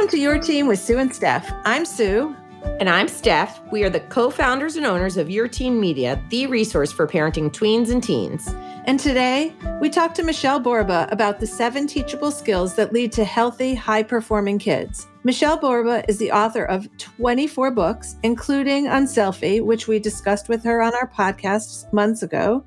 Welcome to Your Teen with Sue and Steph. I'm Sue. And I'm Steph. We are the co founders and owners of Your Teen Media, the resource for parenting tweens and teens. And today, we talk to Michelle Borba about the seven teachable skills that lead to healthy, high performing kids. Michelle Borba is the author of 24 books, including Unselfie, which we discussed with her on our podcast months ago,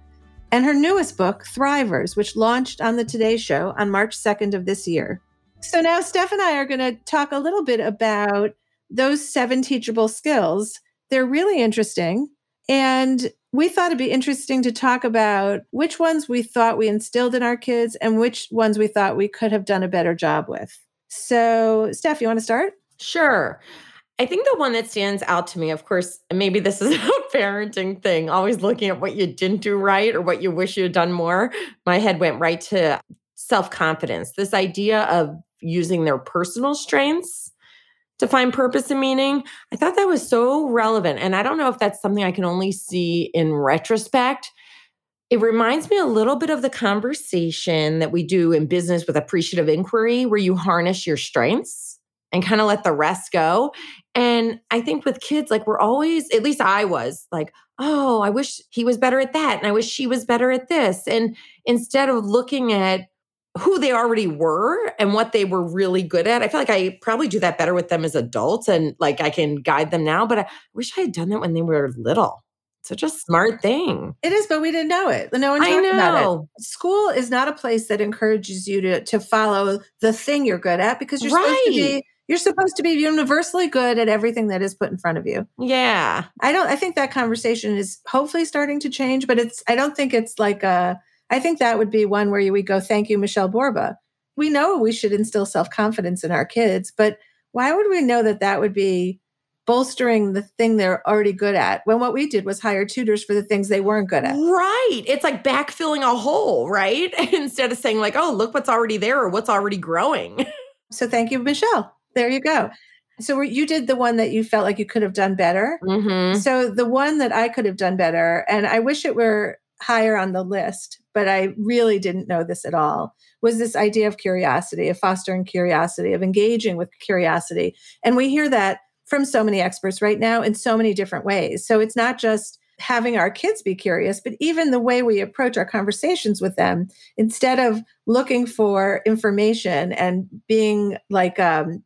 and her newest book, Thrivers, which launched on the Today Show on March 2nd of this year. So now Steph and I are going to talk a little bit about those seven teachable skills. They're really interesting. And we thought it'd be interesting to talk about which ones we thought we instilled in our kids and which ones we thought we could have done a better job with. So, Steph, you want to start? Sure. I think the one that stands out to me, of course, maybe this is a parenting thing, always looking at what you didn't do right or what you wish you had done more. My head went right to self confidence, this idea of using their personal strengths to find purpose and meaning. I thought that was so relevant. And I don't know if that's something I can only see in retrospect. It reminds me a little bit of the conversation that we do in business with appreciative inquiry, where you harness your strengths and kind of let the rest go. And I think with kids, like we're always, at least I was like, oh, I wish he was better at that. And I wish she was better at this. And instead of looking at who they already were and what they were really good at. I feel like I probably do that better with them as adults and like I can guide them now, but I wish I had done that when they were little. Such a smart thing. It is, but we didn't know it. No one talked about it. School is not a place that encourages you to to follow the thing you're good at because you're right. supposed to be you're supposed to be universally good at everything that is put in front of you. Yeah. I don't I think that conversation is hopefully starting to change, but it's I don't think it's like a I think that would be one where we go, thank you, Michelle Borba. We know we should instill self confidence in our kids, but why would we know that that would be bolstering the thing they're already good at when what we did was hire tutors for the things they weren't good at? Right. It's like backfilling a hole, right? Instead of saying, like, oh, look what's already there or what's already growing. so thank you, Michelle. There you go. So you did the one that you felt like you could have done better. Mm-hmm. So the one that I could have done better, and I wish it were higher on the list, but I really didn't know this at all, was this idea of curiosity, of fostering curiosity, of engaging with curiosity. And we hear that from so many experts right now in so many different ways. So it's not just having our kids be curious, but even the way we approach our conversations with them, instead of looking for information and being like, um,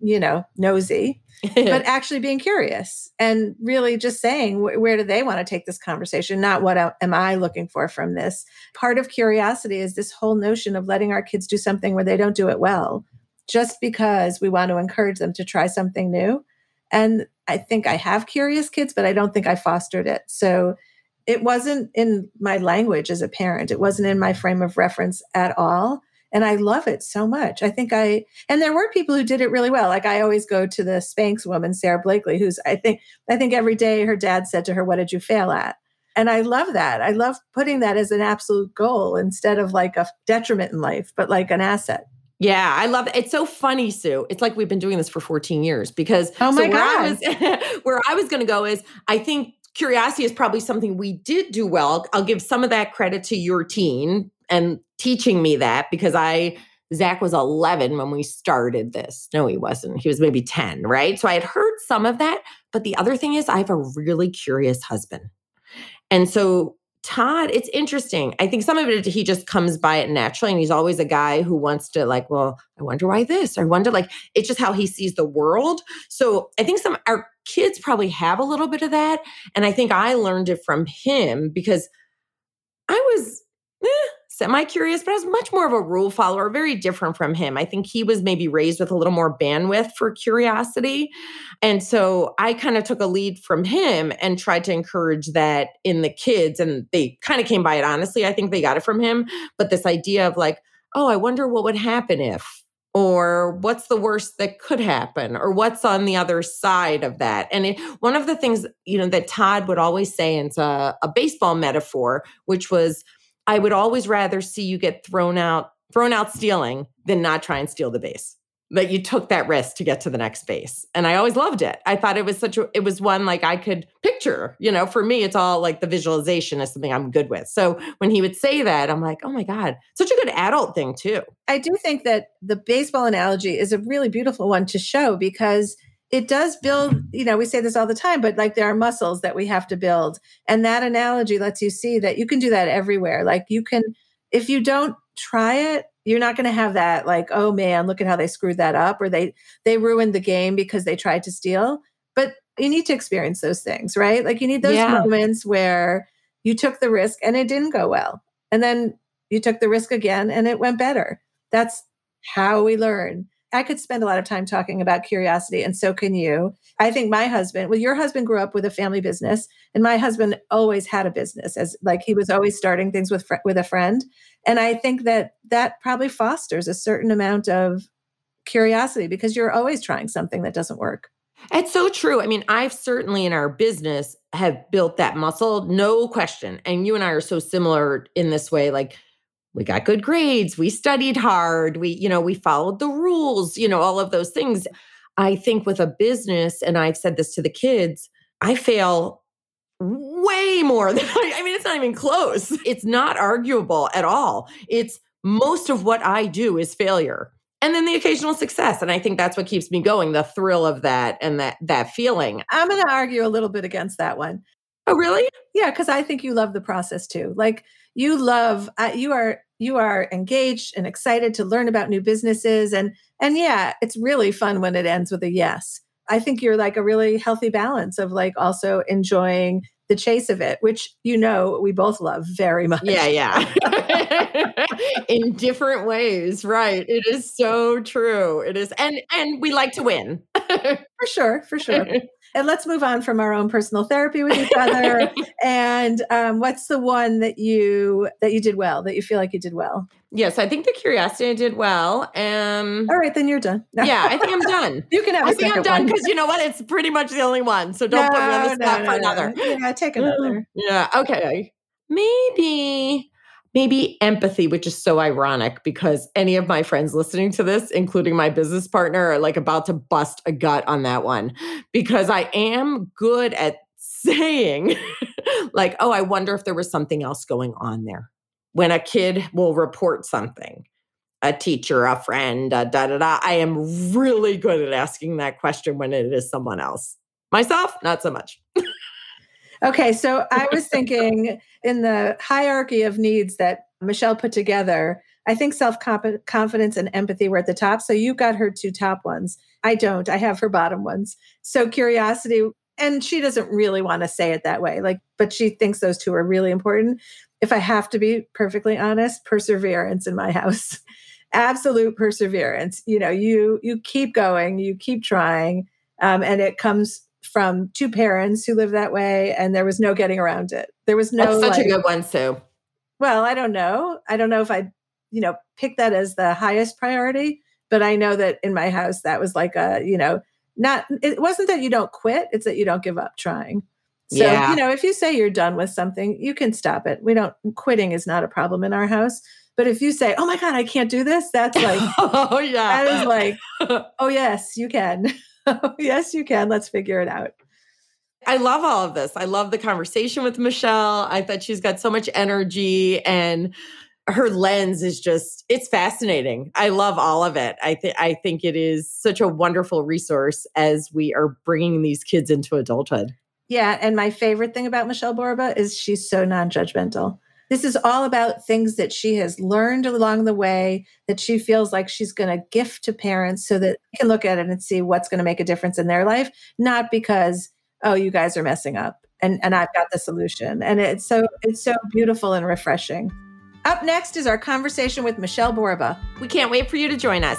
you know, nosy, but actually being curious and really just saying wh- where do they want to take this conversation? Not what am i looking for from this? Part of curiosity is this whole notion of letting our kids do something where they don't do it well just because we want to encourage them to try something new. And i think i have curious kids but i don't think i fostered it. So it wasn't in my language as a parent. It wasn't in my frame of reference at all and I love it so much. I think I and there were people who did it really well. Like I always go to the Spanx woman, Sara Blakely, who's I think I think every day her dad said to her, "What did you fail at?" And I love that. I love putting that as an absolute goal instead of like a detriment in life, but like an asset. Yeah, I love it. It's so funny, Sue. It's like we've been doing this for 14 years because oh my so God. I was, where I was going to go is I think curiosity is probably something we did do well. I'll give some of that credit to your teen and teaching me that because I Zach was 11 when we started this. No, he wasn't. He was maybe 10, right? So I had heard some of that. But the other thing is, I have a really curious husband. And so Todd, it's interesting. I think some of it, he just comes by it naturally. And he's always a guy who wants to, like, well, I wonder why this. I wonder, like, it's just how he sees the world. So I think some, our kids probably have a little bit of that. And I think I learned it from him because I was, semi curious, but I was much more of a rule follower, very different from him. I think he was maybe raised with a little more bandwidth for curiosity. And so I kind of took a lead from him and tried to encourage that in the kids. And they kind of came by it honestly. I think they got it from him. But this idea of like, oh, I wonder what would happen if, or what's the worst that could happen or what's on the other side of that and it, one of the things you know that todd would always say it's a, a baseball metaphor which was I would always rather see you get thrown out, thrown out stealing than not try and steal the base. that you took that risk to get to the next base. And I always loved it. I thought it was such a, it was one like I could picture, you know, for me, it's all like the visualization is something I'm good with. So when he would say that, I'm like, oh my God, such a good adult thing too. I do think that the baseball analogy is a really beautiful one to show because it does build, you know, we say this all the time, but like there are muscles that we have to build. And that analogy lets you see that you can do that everywhere. Like you can, if you don't try it, you're not going to have that like oh man look at how they screwed that up or they they ruined the game because they tried to steal but you need to experience those things right like you need those yeah. moments where you took the risk and it didn't go well and then you took the risk again and it went better that's how we learn I could spend a lot of time talking about curiosity, and so can you. I think my husband, well, your husband grew up with a family business, and my husband always had a business, as like he was always starting things with with a friend, and I think that that probably fosters a certain amount of curiosity because you're always trying something that doesn't work. It's so true. I mean, I've certainly in our business have built that muscle, no question. And you and I are so similar in this way. Like we got good grades, we studied hard, we, you know, we followed the rules, you know, all of those things. I think with a business, and I've said this to the kids, I fail way more than I, I mean, it's not even close. It's not arguable at all. It's most of what I do is failure and then the occasional success and i think that's what keeps me going the thrill of that and that that feeling i'm going to argue a little bit against that one. Oh, really yeah because i think you love the process too like you love uh, you are you are engaged and excited to learn about new businesses and and yeah it's really fun when it ends with a yes. I think you're like a really healthy balance of like also enjoying the chase of it which you know we both love very much. yeah yeah. In different ways right. It is so true. It is and and we like to win. For sure for sure and let's move on from our own personal therapy with each other. and um, what's the one that you that you did well that you feel like you did well? Yes, I think the curiosity I did well. Um, All right, then you're done. yeah, I think I'm done. you can have. I think I'm done because you know what? It's pretty much the only one. So don't no, put me on the spot no, no, for another. Yeah, take another. yeah. Okay. Maybe maybe empathy, which is so ironic because any of my friends listening to this, including my business partner, are like about to bust a gut on that one because I am good at saying, like, oh, I wonder if there was something else going on there. When a kid will report something, a teacher, a friend, da da da, I am really good at asking that question when it is someone else. Myself, not so much. Okay, so I was thinking in the hierarchy of needs that Michelle put together, I think self confidence and empathy were at the top. So you got her two top ones. I don't. I have her bottom ones. So curiosity, and she doesn't really want to say it that way, like, but she thinks those two are really important. If I have to be perfectly honest, perseverance in my house. Absolute perseverance. You know, you you keep going, you keep trying, um, and it comes from two parents who live that way, and there was no getting around it. There was no That's such like, a good one, Sue. Well, I don't know. I don't know if I, you know, pick that as the highest priority, but I know that in my house that was like a, you know, not it wasn't that you don't quit, it's that you don't give up trying. So, yeah. you know, if you say you're done with something, you can stop it. We don't quitting is not a problem in our house. But if you say, "Oh my god, I can't do this," that's like, oh yeah, that is like, oh yes, you can. yes, you can. Let's figure it out. I love all of this. I love the conversation with Michelle. I thought she's got so much energy and her lens is just it's fascinating. I love all of it. I think I think it is such a wonderful resource as we are bringing these kids into adulthood. Yeah, and my favorite thing about Michelle Borba is she's so non-judgmental. This is all about things that she has learned along the way that she feels like she's going to gift to parents so that they can look at it and see what's going to make a difference in their life, not because, oh, you guys are messing up and, and I've got the solution. And it's so it's so beautiful and refreshing. Up next is our conversation with Michelle Borba. We can't wait for you to join us.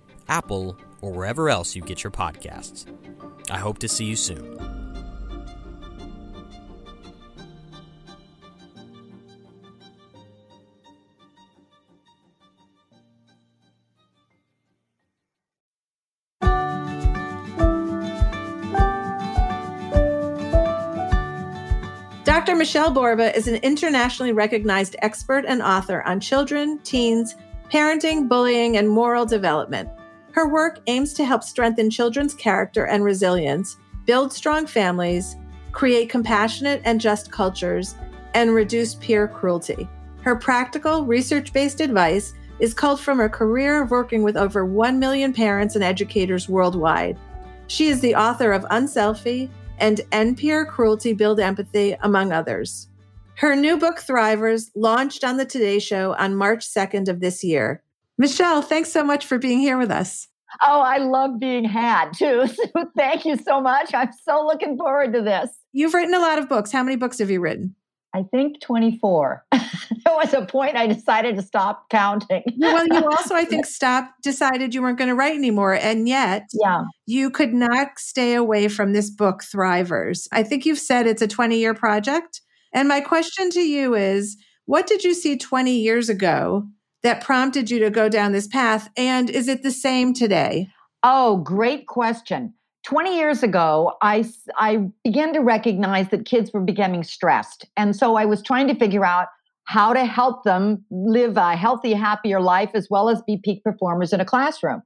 Apple, or wherever else you get your podcasts. I hope to see you soon. Dr. Michelle Borba is an internationally recognized expert and author on children, teens, parenting, bullying, and moral development. Her work aims to help strengthen children's character and resilience, build strong families, create compassionate and just cultures, and reduce peer cruelty. Her practical, research based advice is culled from her career of working with over 1 million parents and educators worldwide. She is the author of Unselfie, and End Peer Cruelty, Build Empathy, among others. Her new book, Thrivers, launched on the Today Show on March 2nd of this year. Michelle, thanks so much for being here with us. Oh, I love being had too. So thank you so much. I'm so looking forward to this. You've written a lot of books. How many books have you written? I think 24. there was a point I decided to stop counting. well, you also, I think, stopped, decided you weren't going to write anymore. And yet, yeah. you could not stay away from this book, Thrivers. I think you've said it's a 20 year project. And my question to you is what did you see 20 years ago that prompted you to go down this path? And is it the same today? Oh, great question. 20 years ago, I, I began to recognize that kids were becoming stressed. And so I was trying to figure out how to help them live a healthy, happier life as well as be peak performers in a classroom.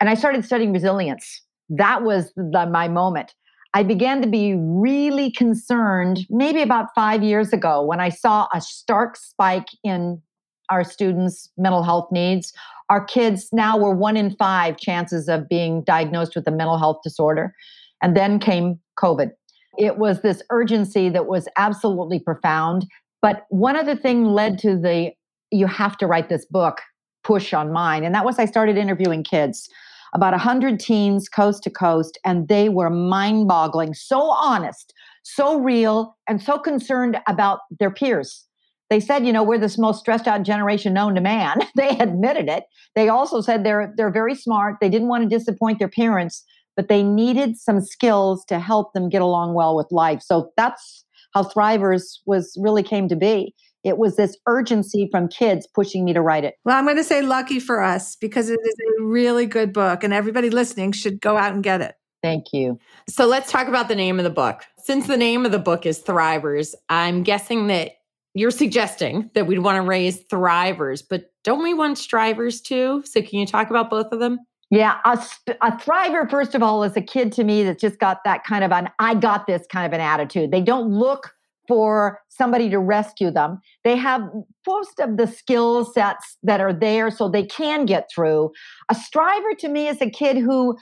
And I started studying resilience. That was the, my moment. I began to be really concerned maybe about five years ago when I saw a stark spike in our students' mental health needs our kids now were one in five chances of being diagnosed with a mental health disorder. And then came COVID. It was this urgency that was absolutely profound. But one other thing led to the you have to write this book push on mine. And that was I started interviewing kids, about 100 teens coast to coast, and they were mind boggling, so honest, so real, and so concerned about their peers they said, you know, we're the most stressed out generation known to man. they admitted it. They also said they're they're very smart. They didn't want to disappoint their parents, but they needed some skills to help them get along well with life. So that's how Thrivers was really came to be. It was this urgency from kids pushing me to write it. Well, I'm going to say lucky for us because it is a really good book and everybody listening should go out and get it. Thank you. So let's talk about the name of the book. Since the name of the book is Thrivers, I'm guessing that you're suggesting that we'd want to raise thrivers, but don't we want strivers too? So can you talk about both of them? Yeah, a, a thriver, first of all, is a kid to me that's just got that kind of an I got this kind of an attitude. They don't look for somebody to rescue them. They have most of the skill sets that are there so they can get through. A striver to me is a kid who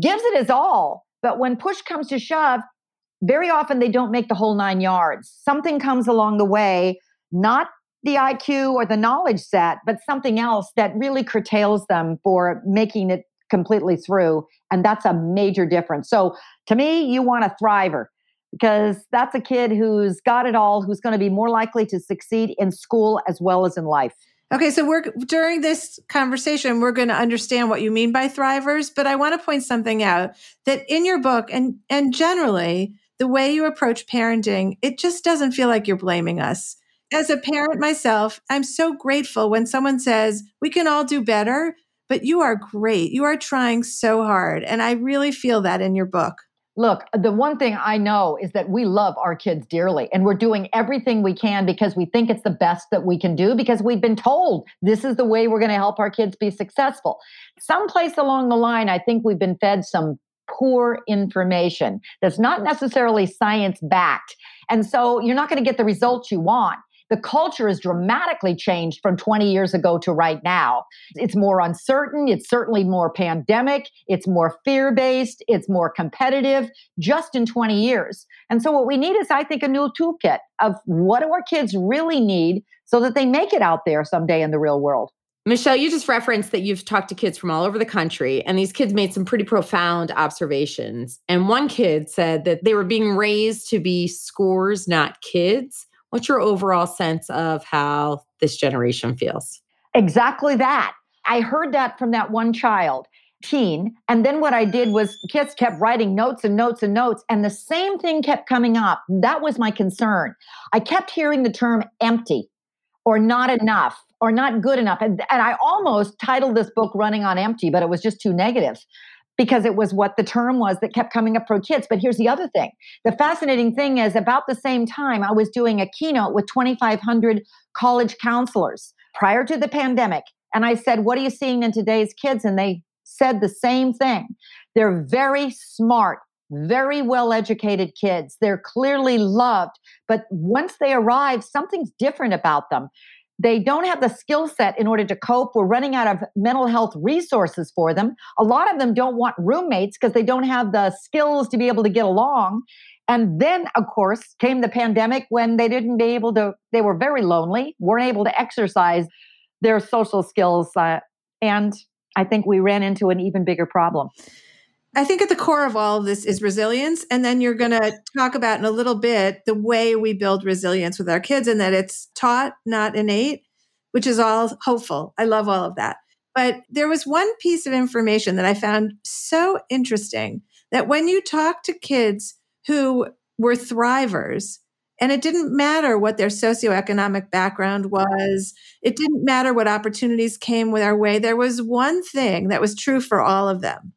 gives it his all, but when push comes to shove, very often they don't make the whole nine yards. Something comes along the way, not the IQ or the knowledge set, but something else that really curtails them for making it completely through. And that's a major difference. So to me, you want a thriver because that's a kid who's got it all, who's going to be more likely to succeed in school as well as in life. Okay, so we're during this conversation, we're going to understand what you mean by thrivers, but I want to point something out that in your book and and generally, the way you approach parenting, it just doesn't feel like you're blaming us. As a parent myself, I'm so grateful when someone says, we can all do better, but you are great. You are trying so hard. And I really feel that in your book. Look, the one thing I know is that we love our kids dearly and we're doing everything we can because we think it's the best that we can do because we've been told this is the way we're going to help our kids be successful. Someplace along the line, I think we've been fed some poor information that's not necessarily science backed. And so you're not going to get the results you want the culture has dramatically changed from 20 years ago to right now. It's more uncertain. It's certainly more pandemic. It's more fear based. It's more competitive just in 20 years. And so, what we need is, I think, a new toolkit of what do our kids really need so that they make it out there someday in the real world. Michelle, you just referenced that you've talked to kids from all over the country, and these kids made some pretty profound observations. And one kid said that they were being raised to be scores, not kids. What's your overall sense of how this generation feels? Exactly that. I heard that from that one child, teen. And then what I did was kids kept writing notes and notes and notes, and the same thing kept coming up. That was my concern. I kept hearing the term empty or not enough or not good enough. And, and I almost titled this book Running on Empty, but it was just too negative because it was what the term was that kept coming up for kids. But here's the other thing the fascinating thing is, about the same time, I was doing a keynote with 2,500 college counselors prior to the pandemic. And I said, What are you seeing in today's kids? And they said the same thing. They're very smart, very well educated kids. They're clearly loved. But once they arrive, something's different about them. They don't have the skill set in order to cope. We're running out of mental health resources for them. A lot of them don't want roommates because they don't have the skills to be able to get along. And then, of course, came the pandemic when they didn't be able to, they were very lonely, weren't able to exercise their social skills. Uh, and I think we ran into an even bigger problem. I think at the core of all of this is resilience. And then you're going to talk about in a little bit the way we build resilience with our kids and that it's taught, not innate, which is all hopeful. I love all of that. But there was one piece of information that I found so interesting that when you talk to kids who were thrivers, and it didn't matter what their socioeconomic background was. It didn't matter what opportunities came with our way. There was one thing that was true for all of them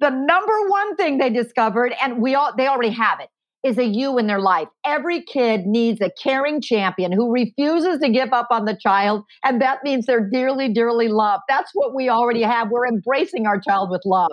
the number one thing they discovered, and we all they already have it, is a you in their life. Every kid needs a caring champion who refuses to give up on the child, and that means they're dearly, dearly loved. That's what we already have. We're embracing our child with love.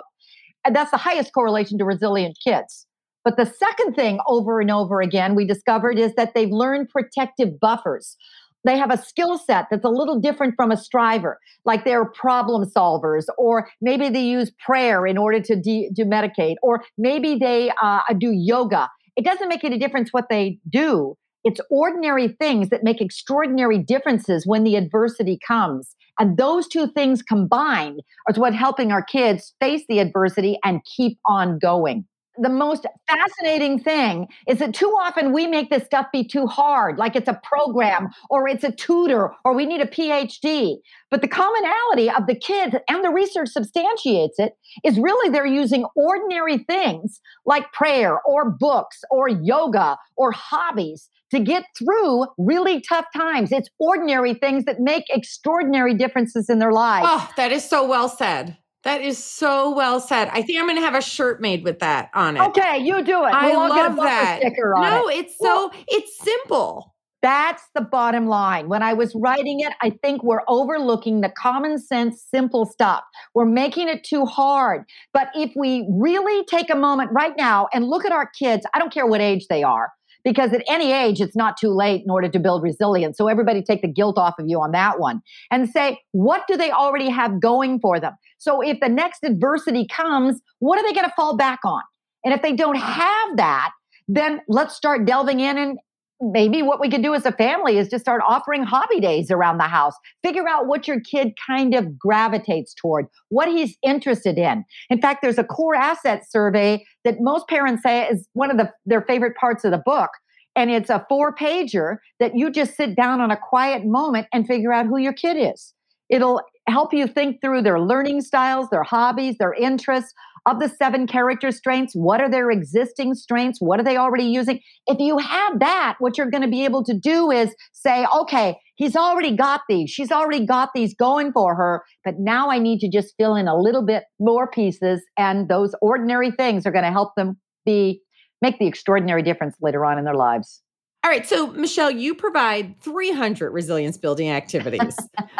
And that's the highest correlation to resilient kids. But the second thing over and over again we discovered is that they've learned protective buffers they have a skill set that's a little different from a striver, like they're problem solvers, or maybe they use prayer in order to, de- to medicate, or maybe they uh, do yoga. It doesn't make any difference what they do. It's ordinary things that make extraordinary differences when the adversity comes. And those two things combined are what helping our kids face the adversity and keep on going the most fascinating thing is that too often we make this stuff be too hard, like it's a program or it's a tutor or we need a PhD. But the commonality of the kids and the research substantiates it is really they're using ordinary things like prayer or books or yoga or hobbies to get through really tough times. It's ordinary things that make extraordinary differences in their lives. Oh, that is so well said. That is so well said. I think I'm going to have a shirt made with that on it. Okay, you do it. I we'll love that. no, it. it's so it's simple. That's the bottom line. When I was writing it, I think we're overlooking the common sense, simple stuff. We're making it too hard. But if we really take a moment right now and look at our kids, I don't care what age they are, because at any age, it's not too late in order to build resilience. So everybody take the guilt off of you on that one and say, what do they already have going for them? So if the next adversity comes, what are they going to fall back on? And if they don't have that, then let's start delving in and maybe what we could do as a family is just start offering hobby days around the house. Figure out what your kid kind of gravitates toward, what he's interested in. In fact, there's a core asset survey that most parents say is one of the, their favorite parts of the book. And it's a four pager that you just sit down on a quiet moment and figure out who your kid is. It'll help you think through their learning styles, their hobbies, their interests. Of the seven character strengths, what are their existing strengths? What are they already using? If you have that, what you're going to be able to do is say, okay, he's already got these. She's already got these going for her. But now I need to just fill in a little bit more pieces. And those ordinary things are going to help them be make the extraordinary difference later on in their lives. All right. So, Michelle, you provide 300 resilience building activities.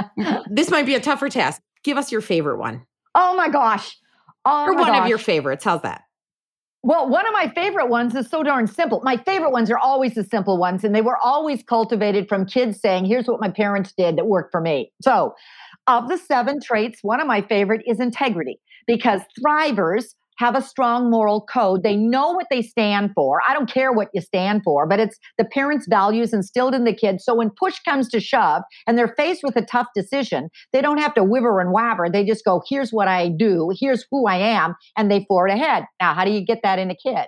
this might be a tougher task. Give us your favorite one. Oh my gosh. Oh or one gosh. of your favorites. How's that? Well, one of my favorite ones is so darn simple. My favorite ones are always the simple ones, and they were always cultivated from kids saying, Here's what my parents did that worked for me. So, of the seven traits, one of my favorite is integrity because thrivers have a strong moral code. They know what they stand for. I don't care what you stand for, but it's the parents' values instilled in the kids. So when push comes to shove and they're faced with a tough decision, they don't have to whiver and wabber. They just go, here's what I do, here's who I am, and they forward ahead. Now, how do you get that in a kid?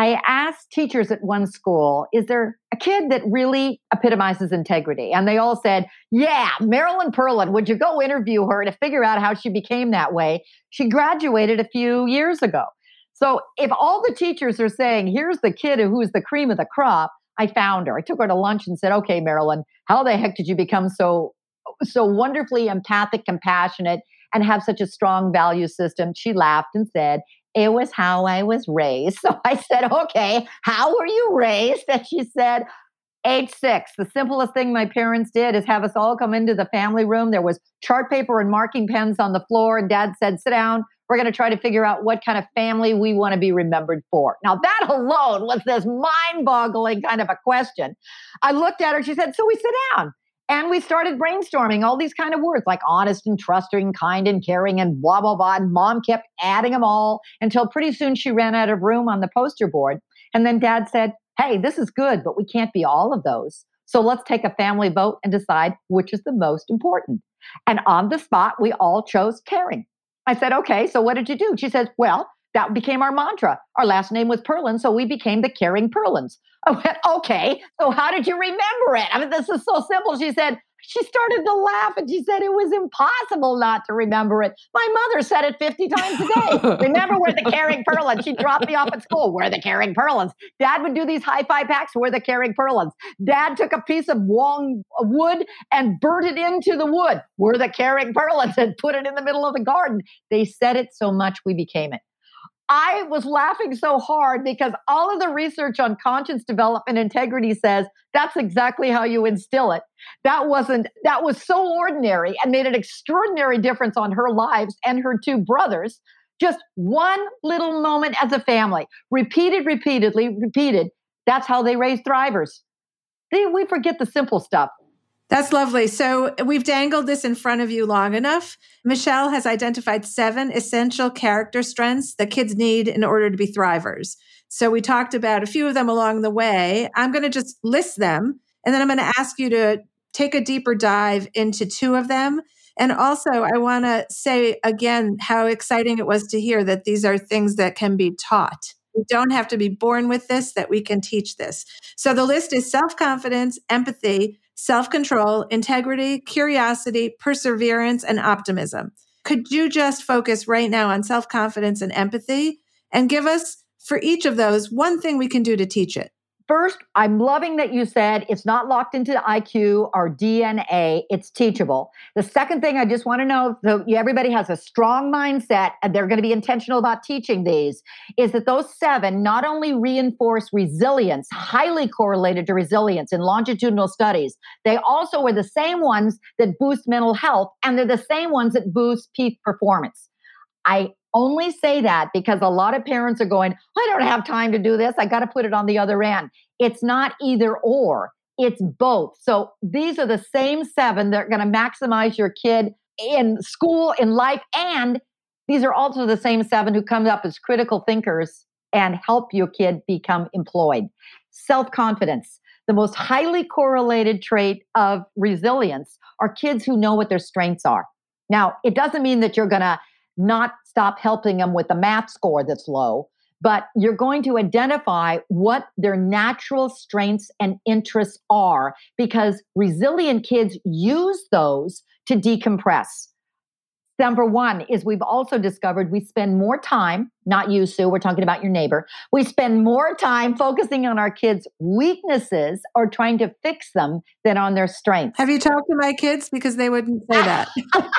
I asked teachers at one school, is there a kid that really epitomizes integrity? And they all said, yeah, Marilyn Perlin. Would you go interview her to figure out how she became that way? She graduated a few years ago. So if all the teachers are saying, here's the kid who's the cream of the crop, I found her. I took her to lunch and said, okay, Marilyn, how the heck did you become so so wonderfully empathic, compassionate, and have such a strong value system? She laughed and said, it was how I was raised. So I said, okay, how were you raised? And she said, age six. The simplest thing my parents did is have us all come into the family room. There was chart paper and marking pens on the floor. And dad said, sit down. We're going to try to figure out what kind of family we want to be remembered for. Now, that alone was this mind boggling kind of a question. I looked at her. She said, so we sit down. And we started brainstorming all these kind of words like honest and trusting, kind and caring, and blah, blah, blah. And mom kept adding them all until pretty soon she ran out of room on the poster board. And then dad said, Hey, this is good, but we can't be all of those. So let's take a family vote and decide which is the most important. And on the spot, we all chose caring. I said, Okay, so what did you do? She says, Well, that became our mantra. Our last name was Perlin, so we became the Caring Perlins. I went, okay, so how did you remember it? I mean, this is so simple. She said, she started to laugh and she said it was impossible not to remember it. My mother said it 50 times a day. remember, we're the Caring Perlins. She dropped me off at school. We're the Caring Perlins. Dad would do these high five packs. We're the Caring Perlins. Dad took a piece of long uh, wood and burnt it into the wood. We're the Caring Perlins and put it in the middle of the garden. They said it so much we became it. I was laughing so hard because all of the research on conscience development integrity says that's exactly how you instill it. That wasn't, that was so ordinary and made an extraordinary difference on her lives and her two brothers. Just one little moment as a family, repeated, repeatedly, repeated. That's how they raise thrivers. They, we forget the simple stuff. That's lovely. So we've dangled this in front of you long enough. Michelle has identified seven essential character strengths that kids need in order to be thrivers. So we talked about a few of them along the way. I'm going to just list them and then I'm going to ask you to take a deeper dive into two of them. And also, I want to say again how exciting it was to hear that these are things that can be taught. We don't have to be born with this, that we can teach this. So the list is self confidence, empathy, self control, integrity, curiosity, perseverance, and optimism. Could you just focus right now on self confidence and empathy and give us, for each of those, one thing we can do to teach it? First, I'm loving that you said it's not locked into IQ or DNA, it's teachable. The second thing I just want to know so everybody has a strong mindset and they're going to be intentional about teaching these is that those seven not only reinforce resilience, highly correlated to resilience in longitudinal studies, they also are the same ones that boost mental health and they're the same ones that boost peak performance. I only say that because a lot of parents are going, I don't have time to do this. I got to put it on the other end. It's not either or, it's both. So these are the same seven that are going to maximize your kid in school, in life, and these are also the same seven who come up as critical thinkers and help your kid become employed. Self confidence. The most highly correlated trait of resilience are kids who know what their strengths are. Now, it doesn't mean that you're going to not stop helping them with a math score that's low, but you're going to identify what their natural strengths and interests are because resilient kids use those to decompress. Number one is we've also discovered we spend more time, not you, Sue, we're talking about your neighbor. We spend more time focusing on our kids' weaknesses or trying to fix them than on their strengths. Have you talked to my kids? Because they wouldn't say that.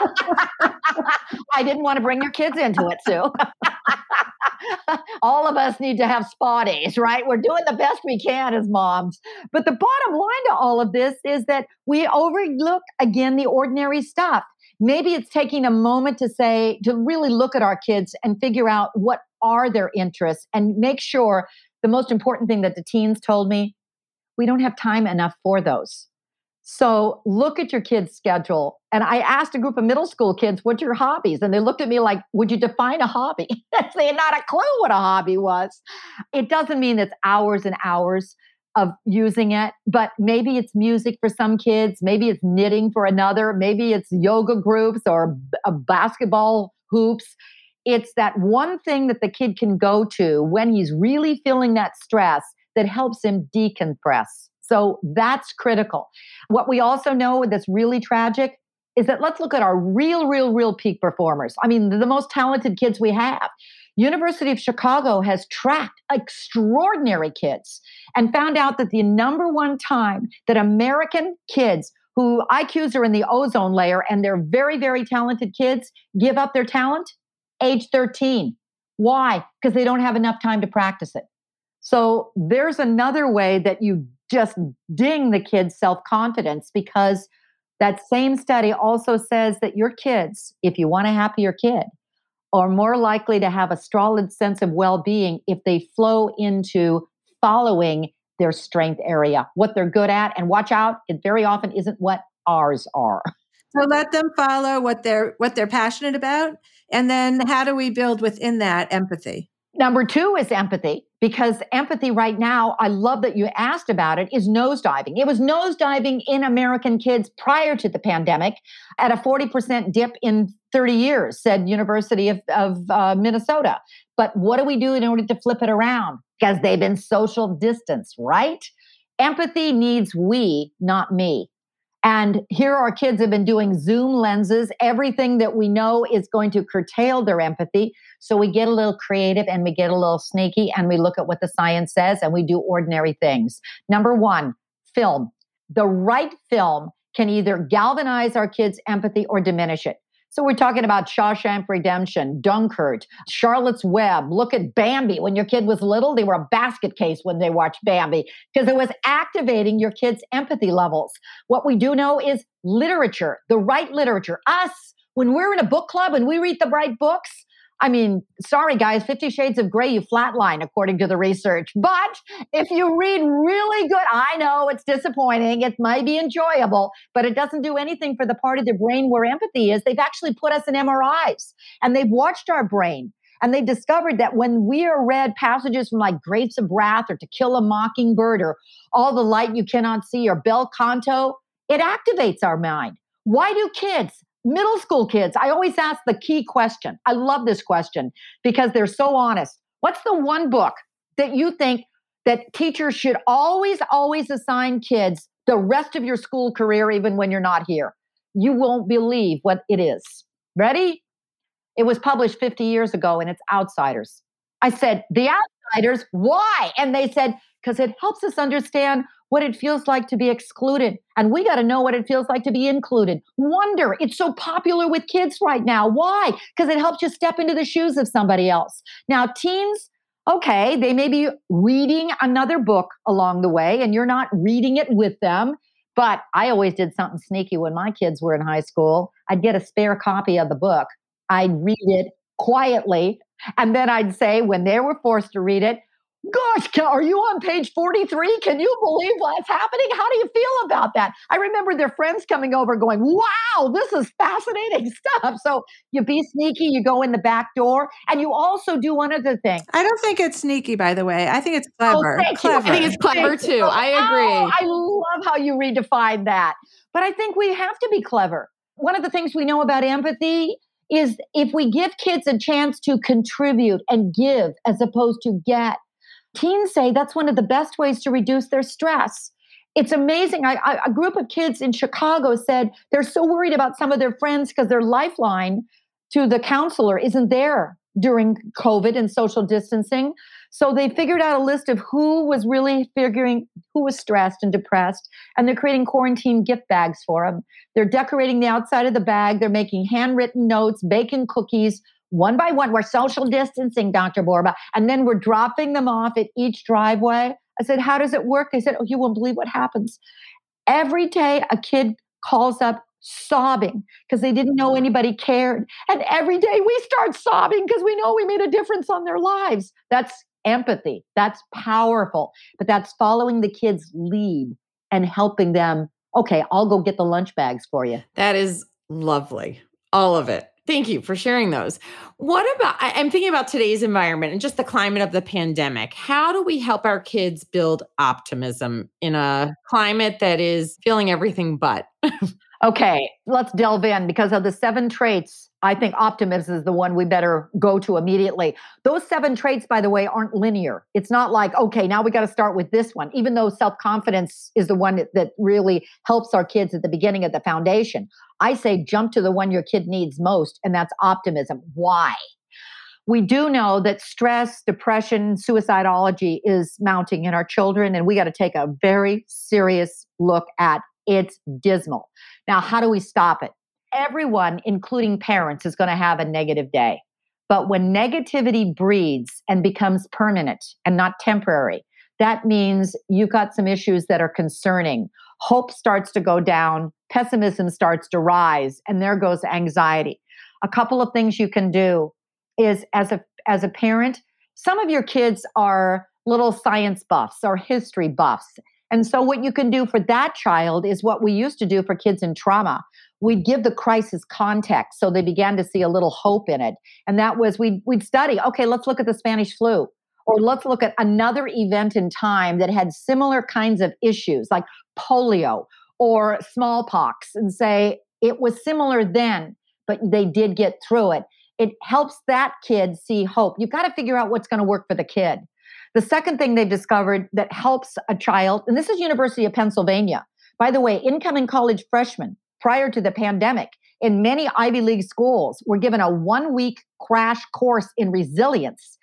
I didn't want to bring your kids into it, Sue. All of us need to have spotties, right? We're doing the best we can as moms. But the bottom line to all of this is that we overlook again the ordinary stuff. Maybe it's taking a moment to say, to really look at our kids and figure out what are their interests and make sure the most important thing that the teens told me we don't have time enough for those. So look at your kid's schedule. And I asked a group of middle school kids, what's your hobbies? And they looked at me like, would you define a hobby? they had not a clue what a hobby was. It doesn't mean it's hours and hours of using it, but maybe it's music for some kids. Maybe it's knitting for another. Maybe it's yoga groups or a uh, basketball hoops. It's that one thing that the kid can go to when he's really feeling that stress that helps him decompress. So that's critical. What we also know that's really tragic is that let's look at our real, real, real peak performers. I mean, the most talented kids we have. University of Chicago has tracked extraordinary kids and found out that the number one time that American kids who IQs are in the ozone layer and they're very, very talented kids give up their talent, age 13. Why? Because they don't have enough time to practice it. So there's another way that you just ding the kids' self confidence because that same study also says that your kids, if you want a happier kid, are more likely to have a solid sense of well being if they flow into following their strength area, what they're good at. And watch out, it very often isn't what ours are. So let them follow what they're what they're passionate about. And then how do we build within that empathy? Number two is empathy, because empathy right now, I love that you asked about it, is nosediving. It was nosediving in American kids prior to the pandemic at a 40% dip in 30 years, said University of, of uh, Minnesota. But what do we do in order to flip it around? Because they've been social distance, right? Empathy needs we, not me. And here our kids have been doing zoom lenses, everything that we know is going to curtail their empathy. So we get a little creative and we get a little sneaky and we look at what the science says and we do ordinary things. Number one, film. The right film can either galvanize our kids' empathy or diminish it. So we're talking about Shawshank Redemption, Dunkirk, Charlotte's Web. Look at Bambi. When your kid was little, they were a basket case when they watched Bambi because it was activating your kids' empathy levels. What we do know is literature, the right literature. Us, when we're in a book club and we read the right books, I mean, sorry guys, Fifty Shades of Grey, you flatline according to the research. But if you read really good, I know it's disappointing. It might be enjoyable, but it doesn't do anything for the part of the brain where empathy is. They've actually put us in MRIs and they've watched our brain. And they discovered that when we are read passages from like Grapes of Wrath or To Kill a Mockingbird or All the Light You Cannot See or Bel Canto, it activates our mind. Why do kids middle school kids, I always ask the key question. I love this question because they're so honest. What's the one book that you think that teachers should always, always assign kids the rest of your school career, even when you're not here? You won't believe what it is. Ready? It was published 50 years ago and it's Outsiders. I said, The Outsiders, why? And they said, because it helps us understand what it feels like to be excluded. And we got to know what it feels like to be included. Wonder, it's so popular with kids right now. Why? Because it helps you step into the shoes of somebody else. Now, teens, okay, they may be reading another book along the way and you're not reading it with them. But I always did something sneaky when my kids were in high school. I'd get a spare copy of the book, I'd read it quietly. And then I'd say, when they were forced to read it, Gosh, are you on page 43? Can you believe what's happening? How do you feel about that? I remember their friends coming over going, Wow, this is fascinating stuff. So you be sneaky, you go in the back door, and you also do one other thing. I don't think it's sneaky, by the way. I think it's oh, clever. Oh, clever. I think it's clever thank too. I oh, agree. Oh, I love how you redefine that. But I think we have to be clever. One of the things we know about empathy is if we give kids a chance to contribute and give as opposed to get, Teens say that's one of the best ways to reduce their stress. It's amazing. I, I, a group of kids in Chicago said they're so worried about some of their friends because their lifeline to the counselor isn't there during COVID and social distancing. So they figured out a list of who was really figuring who was stressed and depressed, and they're creating quarantine gift bags for them. They're decorating the outside of the bag. They're making handwritten notes, baking cookies. One by one. We're social distancing, Dr. Borba. And then we're dropping them off at each driveway. I said, How does it work? They said, Oh, you won't believe what happens. Every day, a kid calls up sobbing because they didn't know anybody cared. And every day we start sobbing because we know we made a difference on their lives. That's empathy. That's powerful. But that's following the kids' lead and helping them. Okay, I'll go get the lunch bags for you. That is lovely. All of it. Thank you for sharing those. What about, I, am thinking about today's environment and just the climate of the pandemic. How do we help our kids build optimism in a climate that is feeling everything but? Okay, let's delve in because of the seven traits. I think optimism is the one we better go to immediately. Those seven traits, by the way, aren't linear. It's not like, okay, now we got to start with this one, even though self confidence is the one that, that really helps our kids at the beginning of the foundation. I say jump to the one your kid needs most, and that's optimism. Why? We do know that stress, depression, suicidology is mounting in our children, and we got to take a very serious look at it's dismal. Now, how do we stop it? Everyone, including parents, is going to have a negative day. But when negativity breeds and becomes permanent and not temporary, that means you've got some issues that are concerning. Hope starts to go down, pessimism starts to rise, and there goes anxiety. A couple of things you can do is as a as a parent, some of your kids are little science buffs or history buffs and so, what you can do for that child is what we used to do for kids in trauma. We'd give the crisis context so they began to see a little hope in it. And that was we'd, we'd study, okay, let's look at the Spanish flu, or let's look at another event in time that had similar kinds of issues like polio or smallpox and say it was similar then, but they did get through it. It helps that kid see hope. You've got to figure out what's going to work for the kid. The second thing they've discovered that helps a child, and this is University of Pennsylvania. By the way, incoming college freshmen prior to the pandemic in many Ivy League schools were given a one week crash course in resilience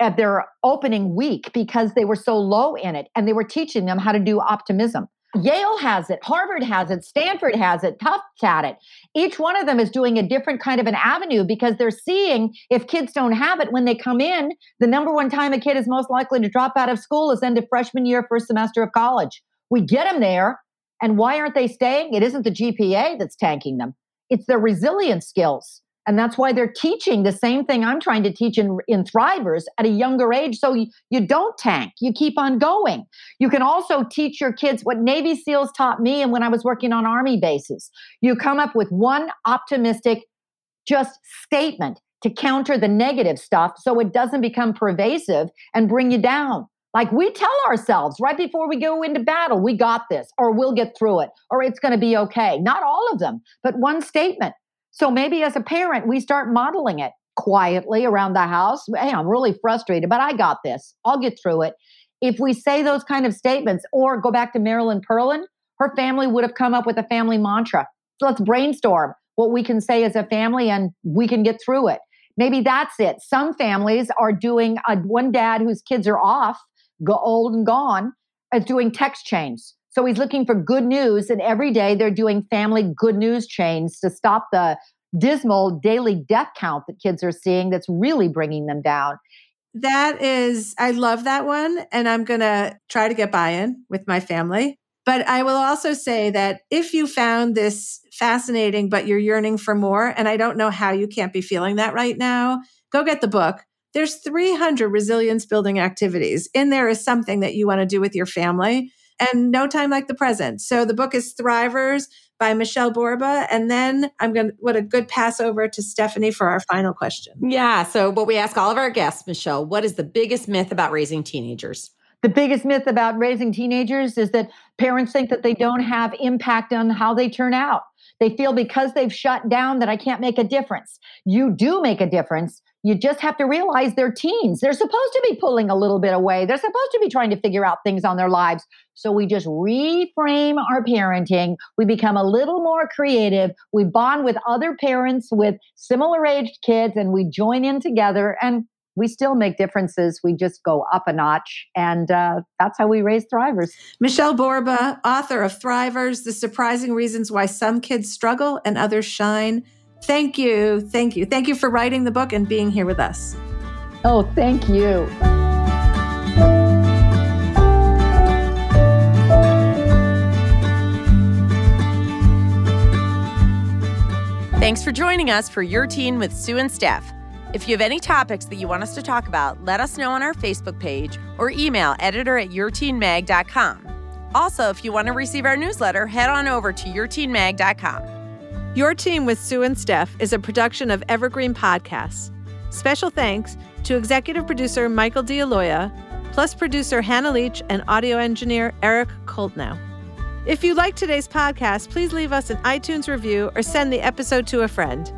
at their opening week because they were so low in it and they were teaching them how to do optimism. Yale has it, Harvard has it, Stanford has it, Tufts had it. Each one of them is doing a different kind of an avenue because they're seeing if kids don't have it when they come in, the number one time a kid is most likely to drop out of school is end of freshman year, first semester of college. We get them there. And why aren't they staying? It isn't the GPA that's tanking them, it's their resilience skills. And that's why they're teaching the same thing I'm trying to teach in, in Thrivers at a younger age. So you, you don't tank, you keep on going. You can also teach your kids what Navy SEALs taught me and when I was working on Army bases. You come up with one optimistic, just statement to counter the negative stuff so it doesn't become pervasive and bring you down. Like we tell ourselves right before we go into battle, we got this, or we'll get through it, or it's going to be okay. Not all of them, but one statement. So maybe as a parent, we start modeling it quietly around the house. Hey, I'm really frustrated, but I got this. I'll get through it. If we say those kind of statements, or go back to Marilyn Perlin, her family would have come up with a family mantra. So let's brainstorm what we can say as a family and we can get through it. Maybe that's it. Some families are doing a, one dad whose kids are off, go old and gone, is doing text chains. So he's looking for good news, and every day they're doing family good news chains to stop the dismal daily death count that kids are seeing that's really bringing them down. That is, I love that one. And I'm going to try to get buy in with my family. But I will also say that if you found this fascinating, but you're yearning for more, and I don't know how you can't be feeling that right now, go get the book. There's 300 resilience building activities. In there is something that you want to do with your family and No Time Like the Present. So the book is Thrivers by Michele Borba. And then I'm going to, what a good pass over to Stephanie for our final question. Yeah. So, what we ask all of our guests, Michele, what is the biggest myth about raising teenagers? The biggest myth about raising teenagers is that parents think that they don't have impact on how they turn out. They feel because they've shut down that I can't make a difference. You do make a difference you just have to realize they're teens. They're supposed to be pulling a little bit away. They're supposed to be trying to figure out things on their lives. So we just reframe our parenting. We become a little more creative. We bond with other parents with similar aged kids and we join in together and we still make differences. We just go up a notch. And uh, that's how we raise thrivers. Michele Borba, author of Thrivers The Surprising Reasons Why Some Kids Struggle and Others Shine Thank you. Thank you. Thank you for writing the book and being here with us. Oh, thank you. Thanks for joining us for Your Teen with Sue and Steph. If you have any topics that you want us to talk about, let us know on our Facebook page or email editor at yourteenmag.com. Also, if you want to receive our newsletter, head on over to yourteenmag.com. Your Teen with Sue and Steph is a production of Evergreen Podcasts. Special thanks to executive producer Michael D'Aloia, plus producer Hannah Leach and audio engineer Eric Koltnow. If you like today's podcast, please leave us an iTunes review or send the episode to a friend.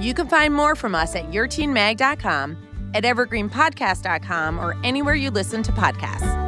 You can find more from us at yourteenmag.com, at evergreenpodcast.com, or anywhere you listen to podcasts.